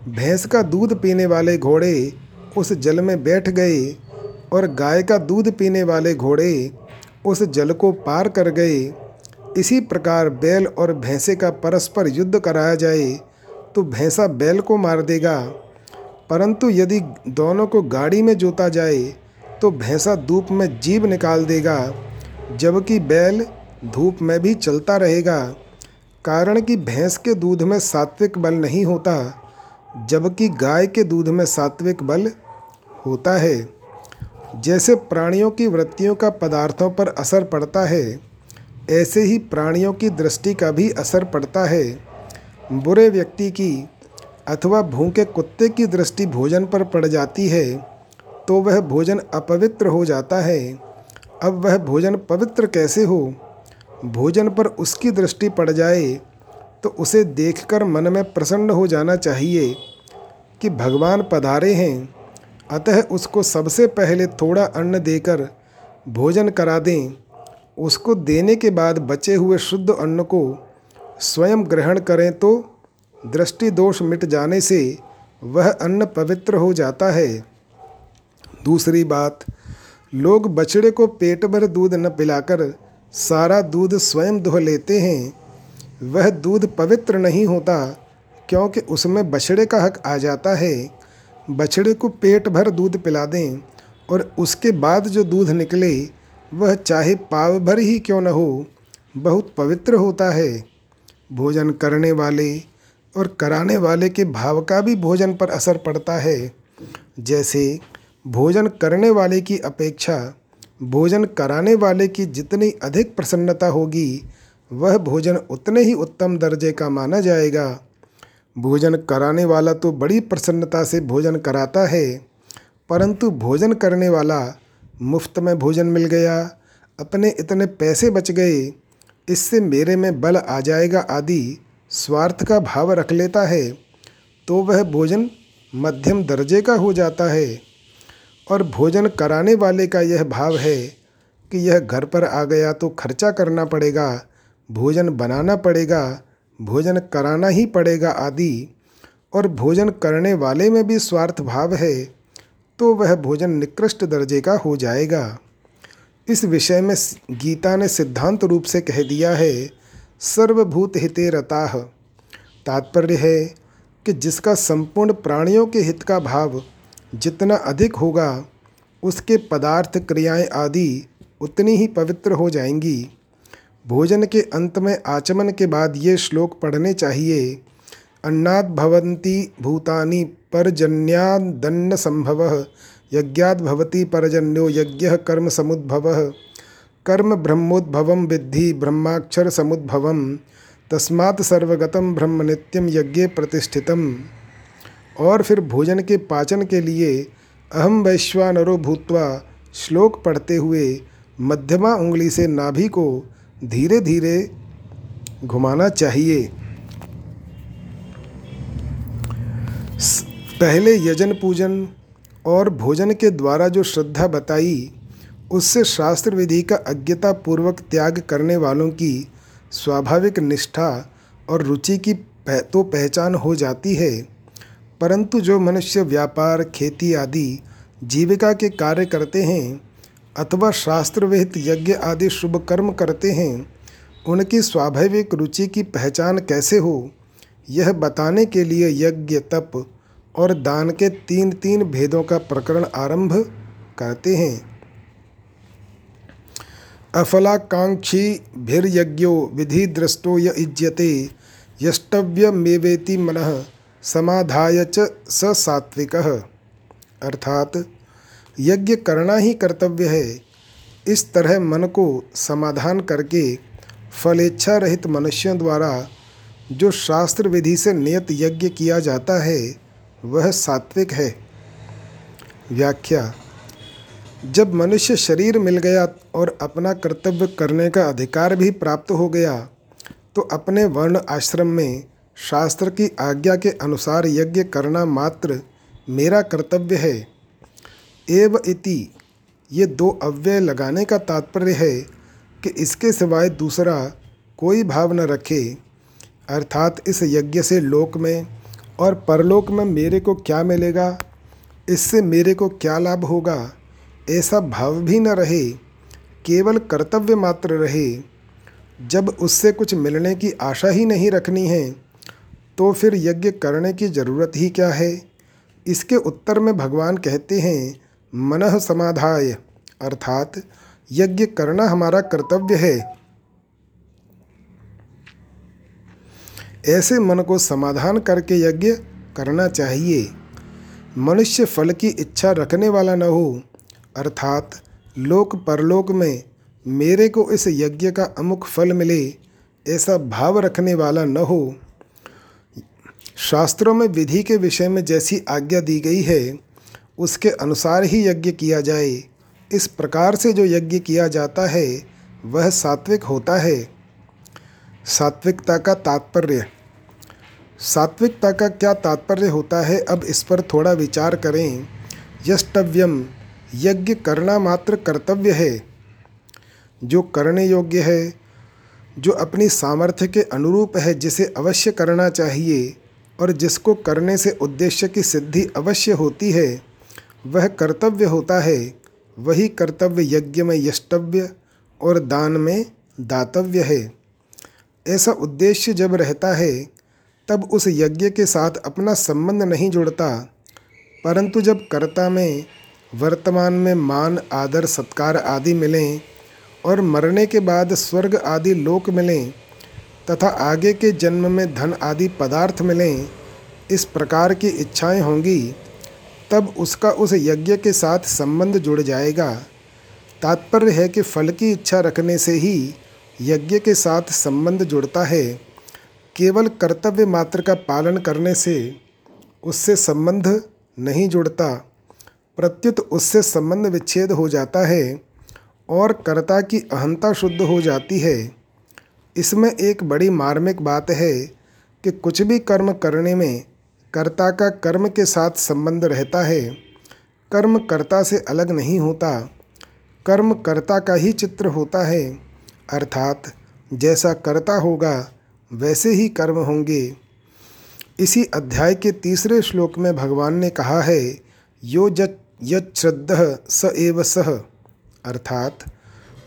Speaker 1: भैंस का दूध पीने वाले घोड़े उस जल में बैठ गए और गाय का दूध पीने वाले घोड़े उस जल को पार कर गए। इसी प्रकार बैल और भैंसे का परस्पर युद्ध कराया जाए तो भैंसा बैल को मार देगा। परंतु यदि दोनों को गाड़ी में जोता जाए तो भैंसा धूप में जीभ निकाल देगा, जबकि बैल धूप में भी चलता रहेगा। कारण कि भैंस के दूध में सात्विक बल नहीं होता, जबकि गाय के दूध में सात्विक बल होता है। जैसे प्राणियों की वृत्तियों का पदार्थों पर असर पड़ता है, ऐसे ही प्राणियों की दृष्टि का भी असर पड़ता है। बुरे व्यक्ति की अथवा भूखे कुत्ते की दृष्टि भोजन पर पड़ जाती है तो वह भोजन अपवित्र हो जाता है। अब वह भोजन पवित्र कैसे हो? भोजन पर उसकी दृष्टि पड़ जाए तो उसे देखकर मन में प्रसन्न हो जाना चाहिए कि भगवान पधारे हैं। अतः उसको सबसे पहले थोड़ा अन्न देकर भोजन करा दें। उसको देने के बाद बचे हुए शुद्ध अन्न को स्वयं ग्रहण करें तो दृष्टि दोष मिट जाने से वह अन्न पवित्र हो जाता है। दूसरी बात, लोग बछड़े को पेट भर दूध न पिलाकर सारा दूध स्वयं दोह लेते हैं। वह दूध पवित्र नहीं होता, क्योंकि उसमें बछड़े का हक आ जाता है। बछड़े को पेट भर दूध पिला दें और उसके बाद जो दूध निकले, वह चाहे पाव भर ही क्यों न हो, बहुत पवित्र होता है। भोजन करने वाले और कराने वाले के भाव का भी भोजन पर असर पड़ता है। जैसे, भोजन करने वाले की अपेक्षा, भोजन कराने वाले की जितनी अधिक प्रसन्नता होगी, वह भोजन उतने ही उत्तम दर्जे का माना जाएगा। भोजन कराने वाला तो बड़ी प्रसन्नता से भोजन कराता है, परंतु भोजन करने वाला मुफ़्त में भोजन मिल गया, अपने इतने पैसे बच गए, इससे मेरे में बल आ जाएगा आदि स्वार्थ का भाव रख लेता है तो वह भोजन मध्यम दर्जे का हो जाता है। और भोजन कराने वाले का यह भाव है कि यह घर पर आ गया तो खर्चा करना पड़ेगा, भोजन बनाना पड़ेगा, भोजन कराना ही पड़ेगा आदि। और भोजन करने वाले में भी स्वार्थ भाव है तो वह भोजन निकृष्ट दर्जे का हो जाएगा। इस विषय में गीता ने सिद्धांत रूप से कह दिया है सर्वभूत हिते रताह तात्पर्य है कि जिसका संपूर्ण प्राणियों के हित का भाव जितना अधिक होगा, उसके पदार्थ क्रियाएँ आदि उतनी ही पवित्र हो जाएँगी। भोजन के अंत में आचमन के बाद ये श्लोक पढ़ने चाहिए, अन्नाद भवंती भूतानि परजन्यादन्न संभव यज्ञाद भवति परजन्यो यज्ञ कर्म समुद्भव। कर्म ब्रह्मोद्भव विद्धि ब्रह्माक्षर समुद्भव तस्मात् सर्वगतम ब्रह्म नित्यम यज्ञ प्रतिष्ठितम। और फिर भोजन के पाचन के लिए अहम वैश्वानरो भूत्वा श्लोक पढ़ते हुए मध्यमा उंगली से नाभि को धीरे धीरे घुमाना चाहिए। पहले यजन पूजन और भोजन के द्वारा जो श्रद्धा बताई उससे शास्त्र विधि का अज्ञता पूर्वक त्याग करने वालों की स्वाभाविक निष्ठा और रुचि की पह, तो पहचान हो जाती है। परंतु जो मनुष्य व्यापार खेती आदि जीविका के कार्य करते हैं अथवा शास्त्रविहित यज्ञ आदि शुभ कर्म करते हैं उनकी स्वाभाविक रुचि की पहचान कैसे हो? यह बताने के लिए यज्ञ तप और दान के तीन तीन भेदों का प्रकरण आरंभ करते हैं। अफलाकांक्षी भीर्यज्ञो विधि दृष्टो य इज्यते यष्टव्य मेवेति मन, समाधाय च स सात्विक। अर्थात, यज्ञ करना ही कर्तव्य है। इस तरह मन को समाधान करके फलेच्छा रहित मनुष्यों द्वारा जो शास्त्र विधि से नियत यज्ञ किया जाता है, वह सात्विक है। व्याख्या जब मनुष्य शरीर मिल गया और अपना कर्तव्य करने का अधिकार भी प्राप्त हो गया तो अपने वर्ण आश्रम में शास्त्र की आज्ञा के अनुसार यज्ञ करना मात्र मेरा कर्तव्य है। एव इति। ये दो अव्यय लगाने का तात्पर्य है कि इसके सिवाय दूसरा कोई भाव न रखे। अर्थात इस यज्ञ से लोक में और परलोक में मेरे को क्या मिलेगा? इससे मेरे को क्या लाभ होगा? ऐसा भाव भी न रहे, केवल कर्तव्य मात्र रहे। जब उससे कुछ मिलने की आशा ही नहीं रखनी है तो फिर यज्ञ करने की ज़रूरत ही क्या है? इसके उत्तर में भगवान कहते हैं, मन समाधाय अर्थात यज्ञ करना हमारा कर्तव्य है। ऐसे मन को समाधान करके यज्ञ करना चाहिए। मनुष्य फल की इच्छा रखने वाला न हो अर्थात लोक परलोक में मेरे को इस यज्ञ का अमुक फल मिले, ऐसा भाव रखने वाला न हो। शास्त्रों में विधि के विषय में जैसी आज्ञा दी गई है, उसके अनुसार ही यज्ञ किया जाए। इस प्रकार से जो यज्ञ किया जाता है, वह सात्विक होता है। सात्विकता का तात्पर्य। सात्विकता का क्या तात्पर्य होता है, अब इस पर थोड़ा विचार करें। यष्टव्यम। यज्ञ करना मात्र कर्तव्य है। जो करने योग्य है, जो अपनी सामर्थ्य के अनुरूप है, जिसे अवश्य करना चाहिए और जिसको करने से उद्देश्य की सिद्धि अवश्य होती है, वह कर्तव्य होता है। वही कर्तव्य यज्ञ में यष्टव्य और दान में दातव्य है। ऐसा उद्देश्य जब रहता है, तब उस यज्ञ के साथ अपना संबंध नहीं जुड़ता। परंतु जब कर्ता में वर्तमान में मान, आदर, सत्कार आदि मिलें और मरने के बाद स्वर्ग आदि लोक मिलें तथा आगे के जन्म में धन आदि पदार्थ मिलें, इस प्रकार की इच्छाएँ होंगी, तब उसका उस यज्ञ के साथ संबंध जुड़ जाएगा। तात्पर्य है कि फल की इच्छा रखने से ही यज्ञ के साथ संबंध जुड़ता है। केवल कर्तव्य मात्र का पालन करने से उससे संबंध नहीं जुड़ता। प्रत्युत उससे संबंध विच्छेद हो जाता है और कर्ता की अहंता शुद्ध हो जाती है। इसमें एक बड़ी मार्मिक बात है कि कुछ भी कर्म करने में कर्ता का कर्म के साथ संबंध रहता है। कर्म कर्ता से अलग नहीं होता। कर्म कर्ता का ही चित्र होता है। अर्थात, जैसा कर्ता होगा, वैसे ही कर्म होंगे। इसी अध्याय के तीसरे श्लोक में भगवान ने कहा है, यो यश्रद्ध स एव सह अर्थात,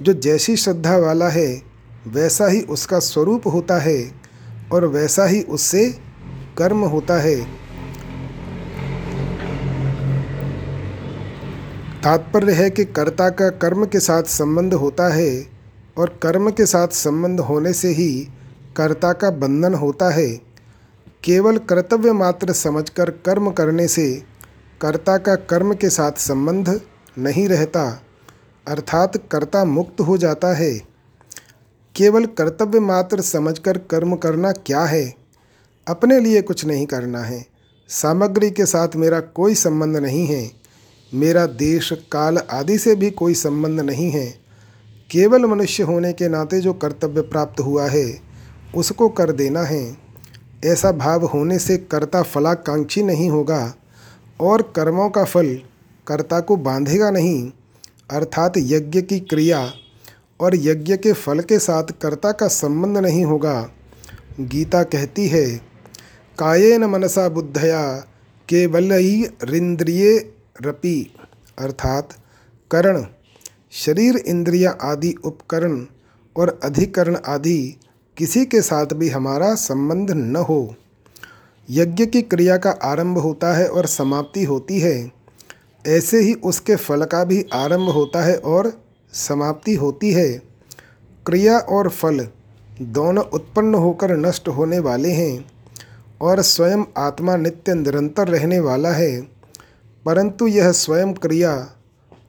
Speaker 1: जो जैसी श्रद्धा वाला है, वैसा ही उसका स्वरूप होता है और वैसा ही उससे कर्म होता है। तात्पर्य है कि कर्ता का कर्म के साथ संबंध होता है और कर्म के साथ संबंध होने से ही कर्ता का बंधन होता है। केवल कर्तव्य मात्र समझकर कर्म करने से कर्ता का कर्म के साथ संबंध नहीं रहता, अर्थात कर्ता मुक्त हो जाता है। केवल कर्तव्य मात्र समझकर कर्म करना क्या है? अपने लिए कुछ नहीं करना है। सामग्री के साथ मेरा कोई संबंध नहीं है। मेरा देश, काल आदि से भी कोई संबंध नहीं है। केवल मनुष्य होने के नाते जो कर्तव्य प्राप्त हुआ है, उसको कर देना है। ऐसा भाव होने से कर्ता फलाकांक्षी नहीं होगा। और कर्मों का फल कर्ता को बांधेगा नहीं, अर्थात यज्ञ की क्रिया और यज्ञ के फल के साथ कर्ता का संबंध नहीं होगा। गीता कहती है, कायेन मनसा बुद्धया केवल ही रिंद्रिय रपि, अर्थात करण, शरीर इंद्रिया आदि उपकरण और अधिकरण आदि किसी के साथ भी हमारा संबंध न हो। यज्ञ की क्रिया का आरंभ होता है और समाप्ति होती है। ऐसे ही उसके फल का भी आरंभ होता है और समाप्ति होती है। क्रिया और फल दोनों उत्पन्न होकर नष्ट होने वाले हैं और स्वयं आत्मा नित्य निरंतर रहने वाला है। परंतु यह स्वयं क्रिया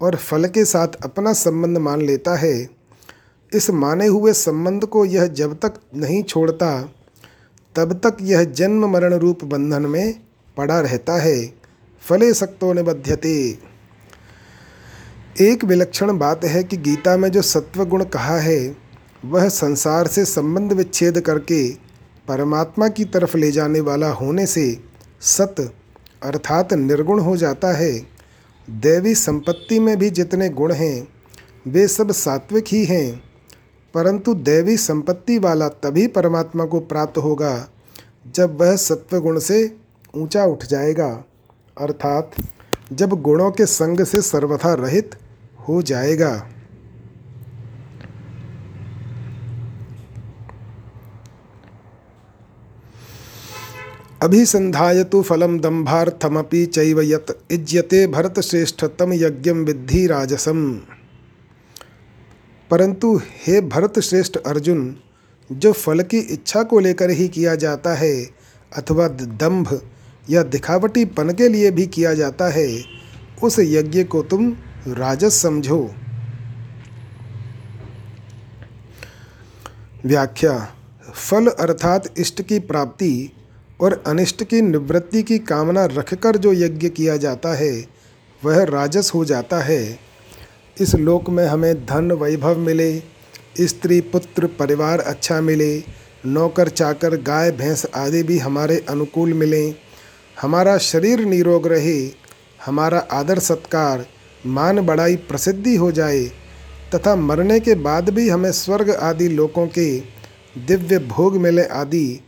Speaker 1: और फल के साथ अपना संबंध मान लेता है। इस माने हुए संबंध को यह जब तक नहीं छोड़ता तब तक यह जन्म मरण रूप बंधन में पड़ा रहता है। फले सक्तो निबध्यते। एक विलक्षण बात है कि गीता में जो सत्व गुण कहा है, वह संसार से संबंध विच्छेद करके परमात्मा की तरफ़ ले जाने वाला होने से सत अर्थात निर्गुण हो जाता है। देवी संपत्ति में भी जितने गुण हैं, वे सब सात्विक ही हैं। परंतु दैवी संपत्ति वाला तभी परमात्मा को प्राप्त होगा जब वह सत्वगुण से ऊँचा उठ जाएगा। अर्थात जब गुणों के संग से सर्वथा रहित हो जाएगा। अभिसंधाय तो फलम दंभार्थमपि चैव यत इज्यते भरतश्रेष्ठ तम यज्ञ विद्धि राजसम। परंतु हे भरत श्रेष्ठ अर्जुन, जो फल की इच्छा को लेकर ही किया जाता है, अथवा दंभ या दिखावटी पन के लिए भी किया जाता है, उस यज्ञ को तुम राजस समझो। व्याख्या, फल अर्थात इष्ट की प्राप्ति और अनिष्ट की निवृत्ति की कामना रखकर जो यज्ञ किया जाता है, वह राजस हो जाता है। इस लोक में हमें धन वैभव मिले, स्त्री, पुत्र, परिवार अच्छा मिले, नौकर, चाकर, गाय, भैंस आदि भी हमारे अनुकूल मिलें। हमारा शरीर निरोग रहे, हमारा आदर सत्कार, मान बड़ाई प्रसिद्धि हो जाए, तथा मरने के बाद भी हमें स्वर्ग आदि लोकों के दिव्य भोग मिले आदि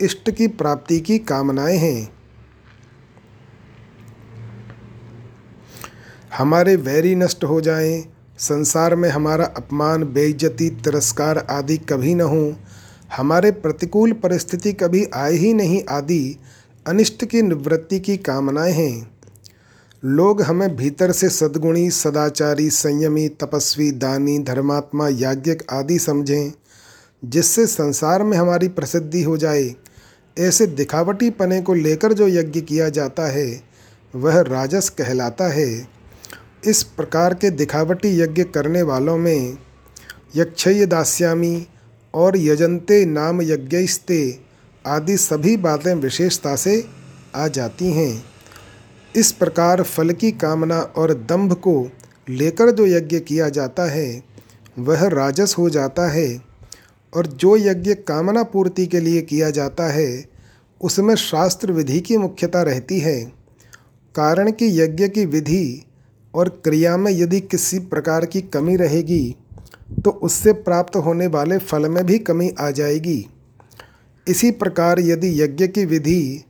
Speaker 1: इष्ट की प्राप्ति की कामनाएँ हैं। हमारे वैरी नष्ट हो जाएँ, संसार में हमारा अपमान बेइज्जती तिरस्कार आदि कभी न हो। हमारे प्रतिकूल परिस्थिति कभी आए ही नहीं आदि अनिष्ट की निवृत्ति की कामनाएँ हैं। लोग हमें भीतर से सद्गुणी सदाचारी संयमी तपस्वी दानी धर्मात्मा याज्ञिक आदि समझें जिससे संसार में हमारी प्रसिद्धि हो जाए। ऐसे दिखावटी पने को लेकर जो यज्ञ किया जाता है वह राजस कहलाता है। इस प्रकार के दिखावटी यज्ञ करने वालों में यक्षय दास्यामी और यजंते नाम यज्ञस्ते आदि सभी बातें विशेषता से आ जाती हैं। इस प्रकार फल की कामना और दंभ को लेकर जो यज्ञ किया जाता है, वह राजस हो जाता है और जो यज्ञ कामना पूर्ति के लिए किया जाता है, उसमें शास्त्र विधि की मुख्यता रहती है। कारण कि यज्ञ की विधि और क्रिया में यदि किसी प्रकार की कमी रहेगी तो उससे प्राप्त होने वाले फल में भी कमी आ जाएगी। इसी प्रकार यदि यज्ञ की विधि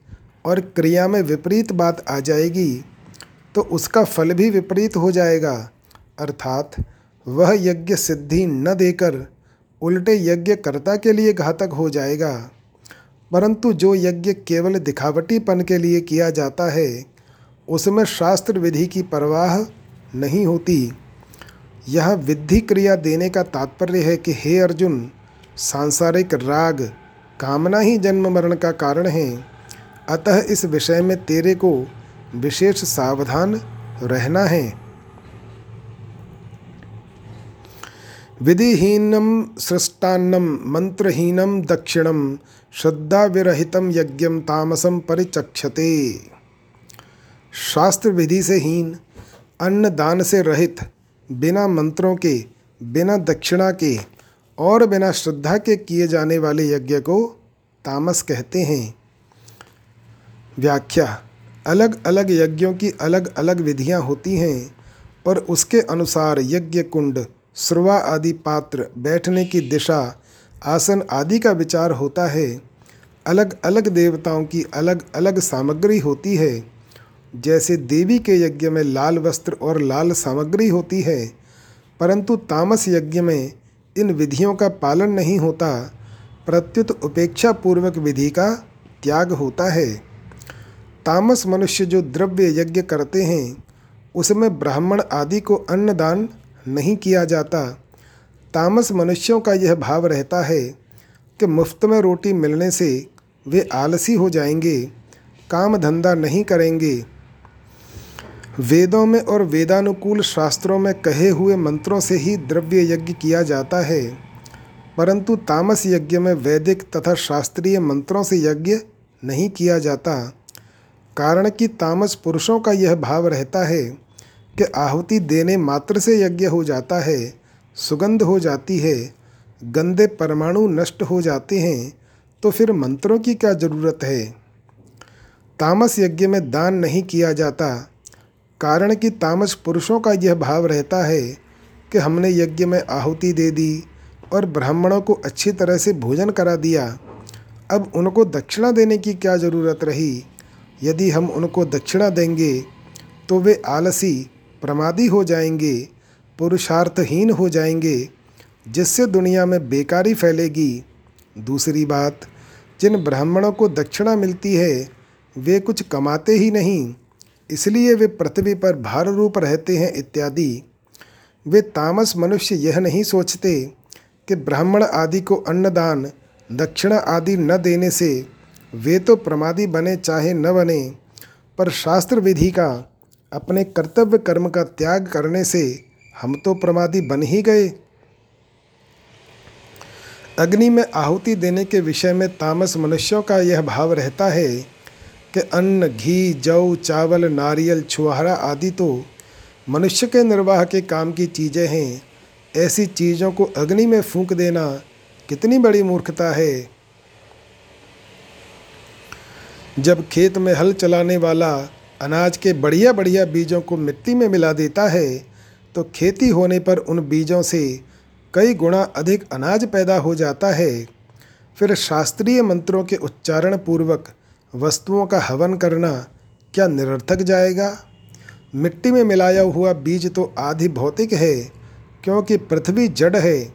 Speaker 1: और क्रिया में विपरीत बात आ जाएगी तो उसका फल भी विपरीत हो जाएगा। अर्थात वह यज्ञ सिद्धि न देकर उल्टे यज्ञकर्ता के लिए घातक हो जाएगा। परंतु जो यज्ञ केवल दिखावटीपन के लिए किया जाता है उसमें शास्त्र विधि की परवाह नहीं होती। यह विधि क्रिया देने का तात्पर्य है कि हे अर्जुन, सांसारिक राग, कामना ही जन्म मरण का कारण है। अतः इस विषय में तेरे को विशेष सावधान रहना है। विधिहीनम, सृष्टान्नम, मंत्रहीनम, दक्षिणम श्रद्धा विरहितम यज्ञम, तामसम परिचक्षते। शास्त्र विधि से हीन अन्न दान से रहित, बिना मंत्रों के, बिना दक्षिणा के, और बिना श्रद्धा के किए जाने वाले यज्ञ को तामस कहते हैं। व्याख्या अलग अलग यज्ञों की अलग अलग विधियाँ होती हैं और उसके अनुसार यज्ञ कुंड श्रुवा आदि पात्र बैठने की दिशा, आसन आदि का विचार होता है। अलग अलग देवताओं की अलग अलग सामग्री होती है। जैसे देवी के यज्ञ में लाल वस्त्र और लाल सामग्री होती है, परंतु तामस यज्ञ में इन विधियों का पालन नहीं होता, प्रत्युत उपेक्षा पूर्वक विधि का त्याग होता है। तामस मनुष्य जो द्रव्य यज्ञ करते हैं, उसमें ब्राह्मण आदि को अन्नदान नहीं किया जाता। तामस मनुष्यों का यह भाव रहता है कि मुफ़्त में रोटी मिलने से वे आलसी हो जाएँगे, काम धंधा नहीं करेंगे। वेदों में और वेदानुकूल शास्त्रों में कहे हुए मंत्रों से ही द्रव्य यज्ञ किया जाता है। परंतु तामस यज्ञ में वैदिक तथा शास्त्रीय मंत्रों से यज्ञ नहीं किया जाता, कारण कि तामस पुरुषों का यह भाव रहता है कि आहुति देने मात्र से यज्ञ हो जाता है, सुगंध हो जाती है, गंदे परमाणु नष्ट हो जाते हैं तो फिर मंत्रों की क्या ज़रूरत है? तामस यज्ञ में दान नहीं किया जाता कारण कि तामस पुरुषों का यह भाव रहता है कि हमने यज्ञ में आहुति दे दी और ब्राह्मणों को अच्छी तरह से भोजन करा दिया। अब उनको दक्षिणा देने की क्या ज़रूरत रही? यदि हम उनको दक्षिणा देंगे तो वे आलसी, प्रमादी हो जाएँगे, पुरुषार्थहीन हो जाएँगे, जिससे दुनिया में बेकारी फैलेगी। दूसरी बात, जिन ब्राह्मणों को दक्षिणा मिलती है, वे कुछ कमाते ही नहीं। इसलिए वे पृथ्वी पर भार रूप रहते हैं इत्यादि। वे तामस मनुष्य यह नहीं सोचते कि ब्राह्मण आदि को अन्नदान, दक्षिणा आदि न देने से वे तो प्रमादी बने चाहे न बने, पर शास्त्र विधि का, अपने कर्तव्य कर्म का त्याग करने से हम तो प्रमादी बन ही गए। अग्नि में आहुति देने के विषय में तामस मनुष्यों का यह भाव रहता है कि अन्न, घी, जौ, चावल, नारियल, छुहारा आदि तो मनुष्य के निर्वाह के काम की चीज़ें हैं। ऐसी चीज़ों को अग्नि में फूंक देना कितनी बड़ी मूर्खता है। जब खेत में हल चलाने वाला अनाज के बढ़िया बढ़िया बीजों को मिट्टी में मिला देता है तो खेती होने पर उन बीजों से कई गुणा अधिक अनाज पैदा हो जाता है। फिर शास्त्रीय मंत्रों के उच्चारण पूर्वक वस्तुओं का हवन करना क्या निरर्थक जाएगा? मिट्टी में मिलाया हुआ बीज तो आधि भौतिक है, क्योंकि पृथ्वी जड़ है।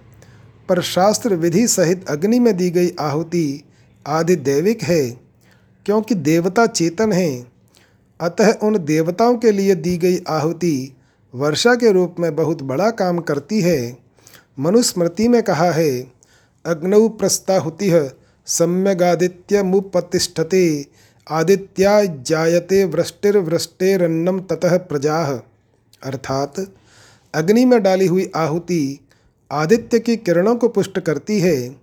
Speaker 1: पर शास्त्र विधि सहित अग्नि में दी गई आहुति आदि दैविक है, क्योंकि देवता चेतन हैं। अतः उन देवताओं के लिए दी गई आहुति वर्षा के रूप में बहुत बड़ा काम करती है। मनुस्मृति में कहा है, अग्नौ प्रस्ताहुति सम्यगादित्य मुपतिष्ठते आदित्या जायते वृष्टिर्वृष्टेरन्नम ततः प्रजा। अर्थात, अग्नि में डाली हुई आहुति आदित्य की किरणों को पुष्ट करती है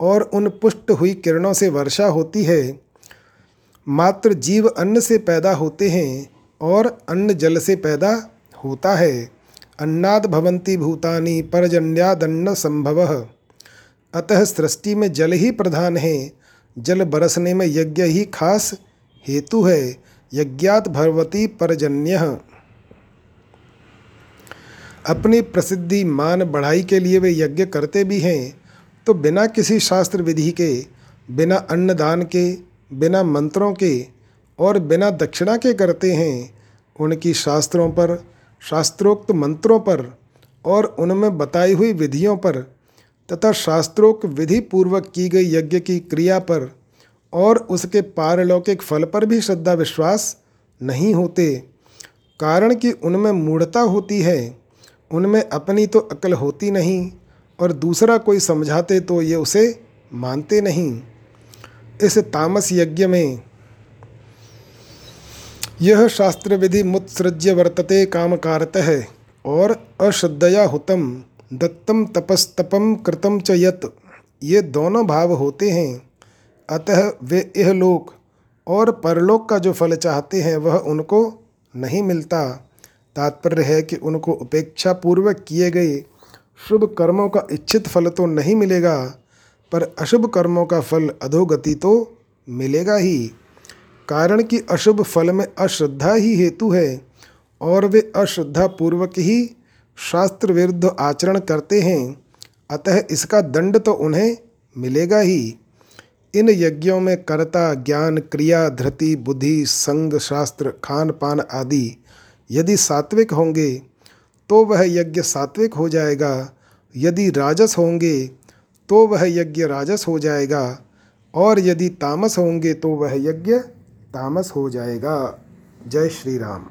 Speaker 1: और उन पुष्ट हुई किरणों से वर्षा होती है। मात्र जीव अन्न से पैदा होते हैं और अन्न जल से पैदा होता है। अन्नाद भवंती भूतानि, परजन्यादन्न संभव। अतः सृष्टि में जल ही प्रधान है। जल बरसने में यज्ञ ही खास हेतु है। यज्ञात भगवती परजन्य। अपनी प्रसिद्धि मान बढ़ाई के लिए वे यज्ञ करते भी हैं। तो बिना किसी शास्त्र विधि के, बिना अन्नदान के, बिना मंत्रों के और बिना दक्षिणा के करते हैं। उनकी शास्त्रों पर, शास्त्रोक्त मंत्रों पर और उनमें बताई हुई विधियों पर तथा शास्त्रोक्त विधि पूर्वक की गई यज्ञ की क्रिया पर और उसके पारलौकिक फल पर भी श्रद्धा विश्वास नहीं होते। कारण कि उनमें मूढ़ता होती है, उनमें अपनी तो अकल होती नहीं और दूसरा कोई समझाते तो ये उसे मानते नहीं। इस तामस यज्ञ में यह शास्त्र विधि मुत्सृज्य वर्तते कामकारत है और अश्रद्धया हुतम। दत्तम तपस्तपम कृतम च यत ये दोनों भाव होते हैं। अतः वे यह लोक और परलोक का जो फल चाहते हैं, वह उनको नहीं मिलता। तात्पर्य है कि उनको उपेक्षा पूर्वक किए गए शुभ कर्मों का इच्छित फल तो नहीं मिलेगा, पर अशुभ कर्मों का फल अधोगति तो मिलेगा ही। कारण कि अशुभ फल में अश्रद्धा ही हेतु है, और वे अश्रद्धा पूर्वक ही शास्त्र विरुद्ध आचरण करते हैं, अतः इसका दंड तो उन्हें मिलेगा ही। इन यज्ञों में कर्ता, ज्ञान, क्रिया, धृति, बुद्धि, संग, शास्त्र खान पान आदि यदि सात्विक होंगे तो वह यज्ञ सात्विक हो जाएगा। यदि राजस होंगे तो वह यज्ञ राजस हो जाएगा। और यदि तामस होंगे तो वह यज्ञ तामस हो जाएगा। जय श्री राम।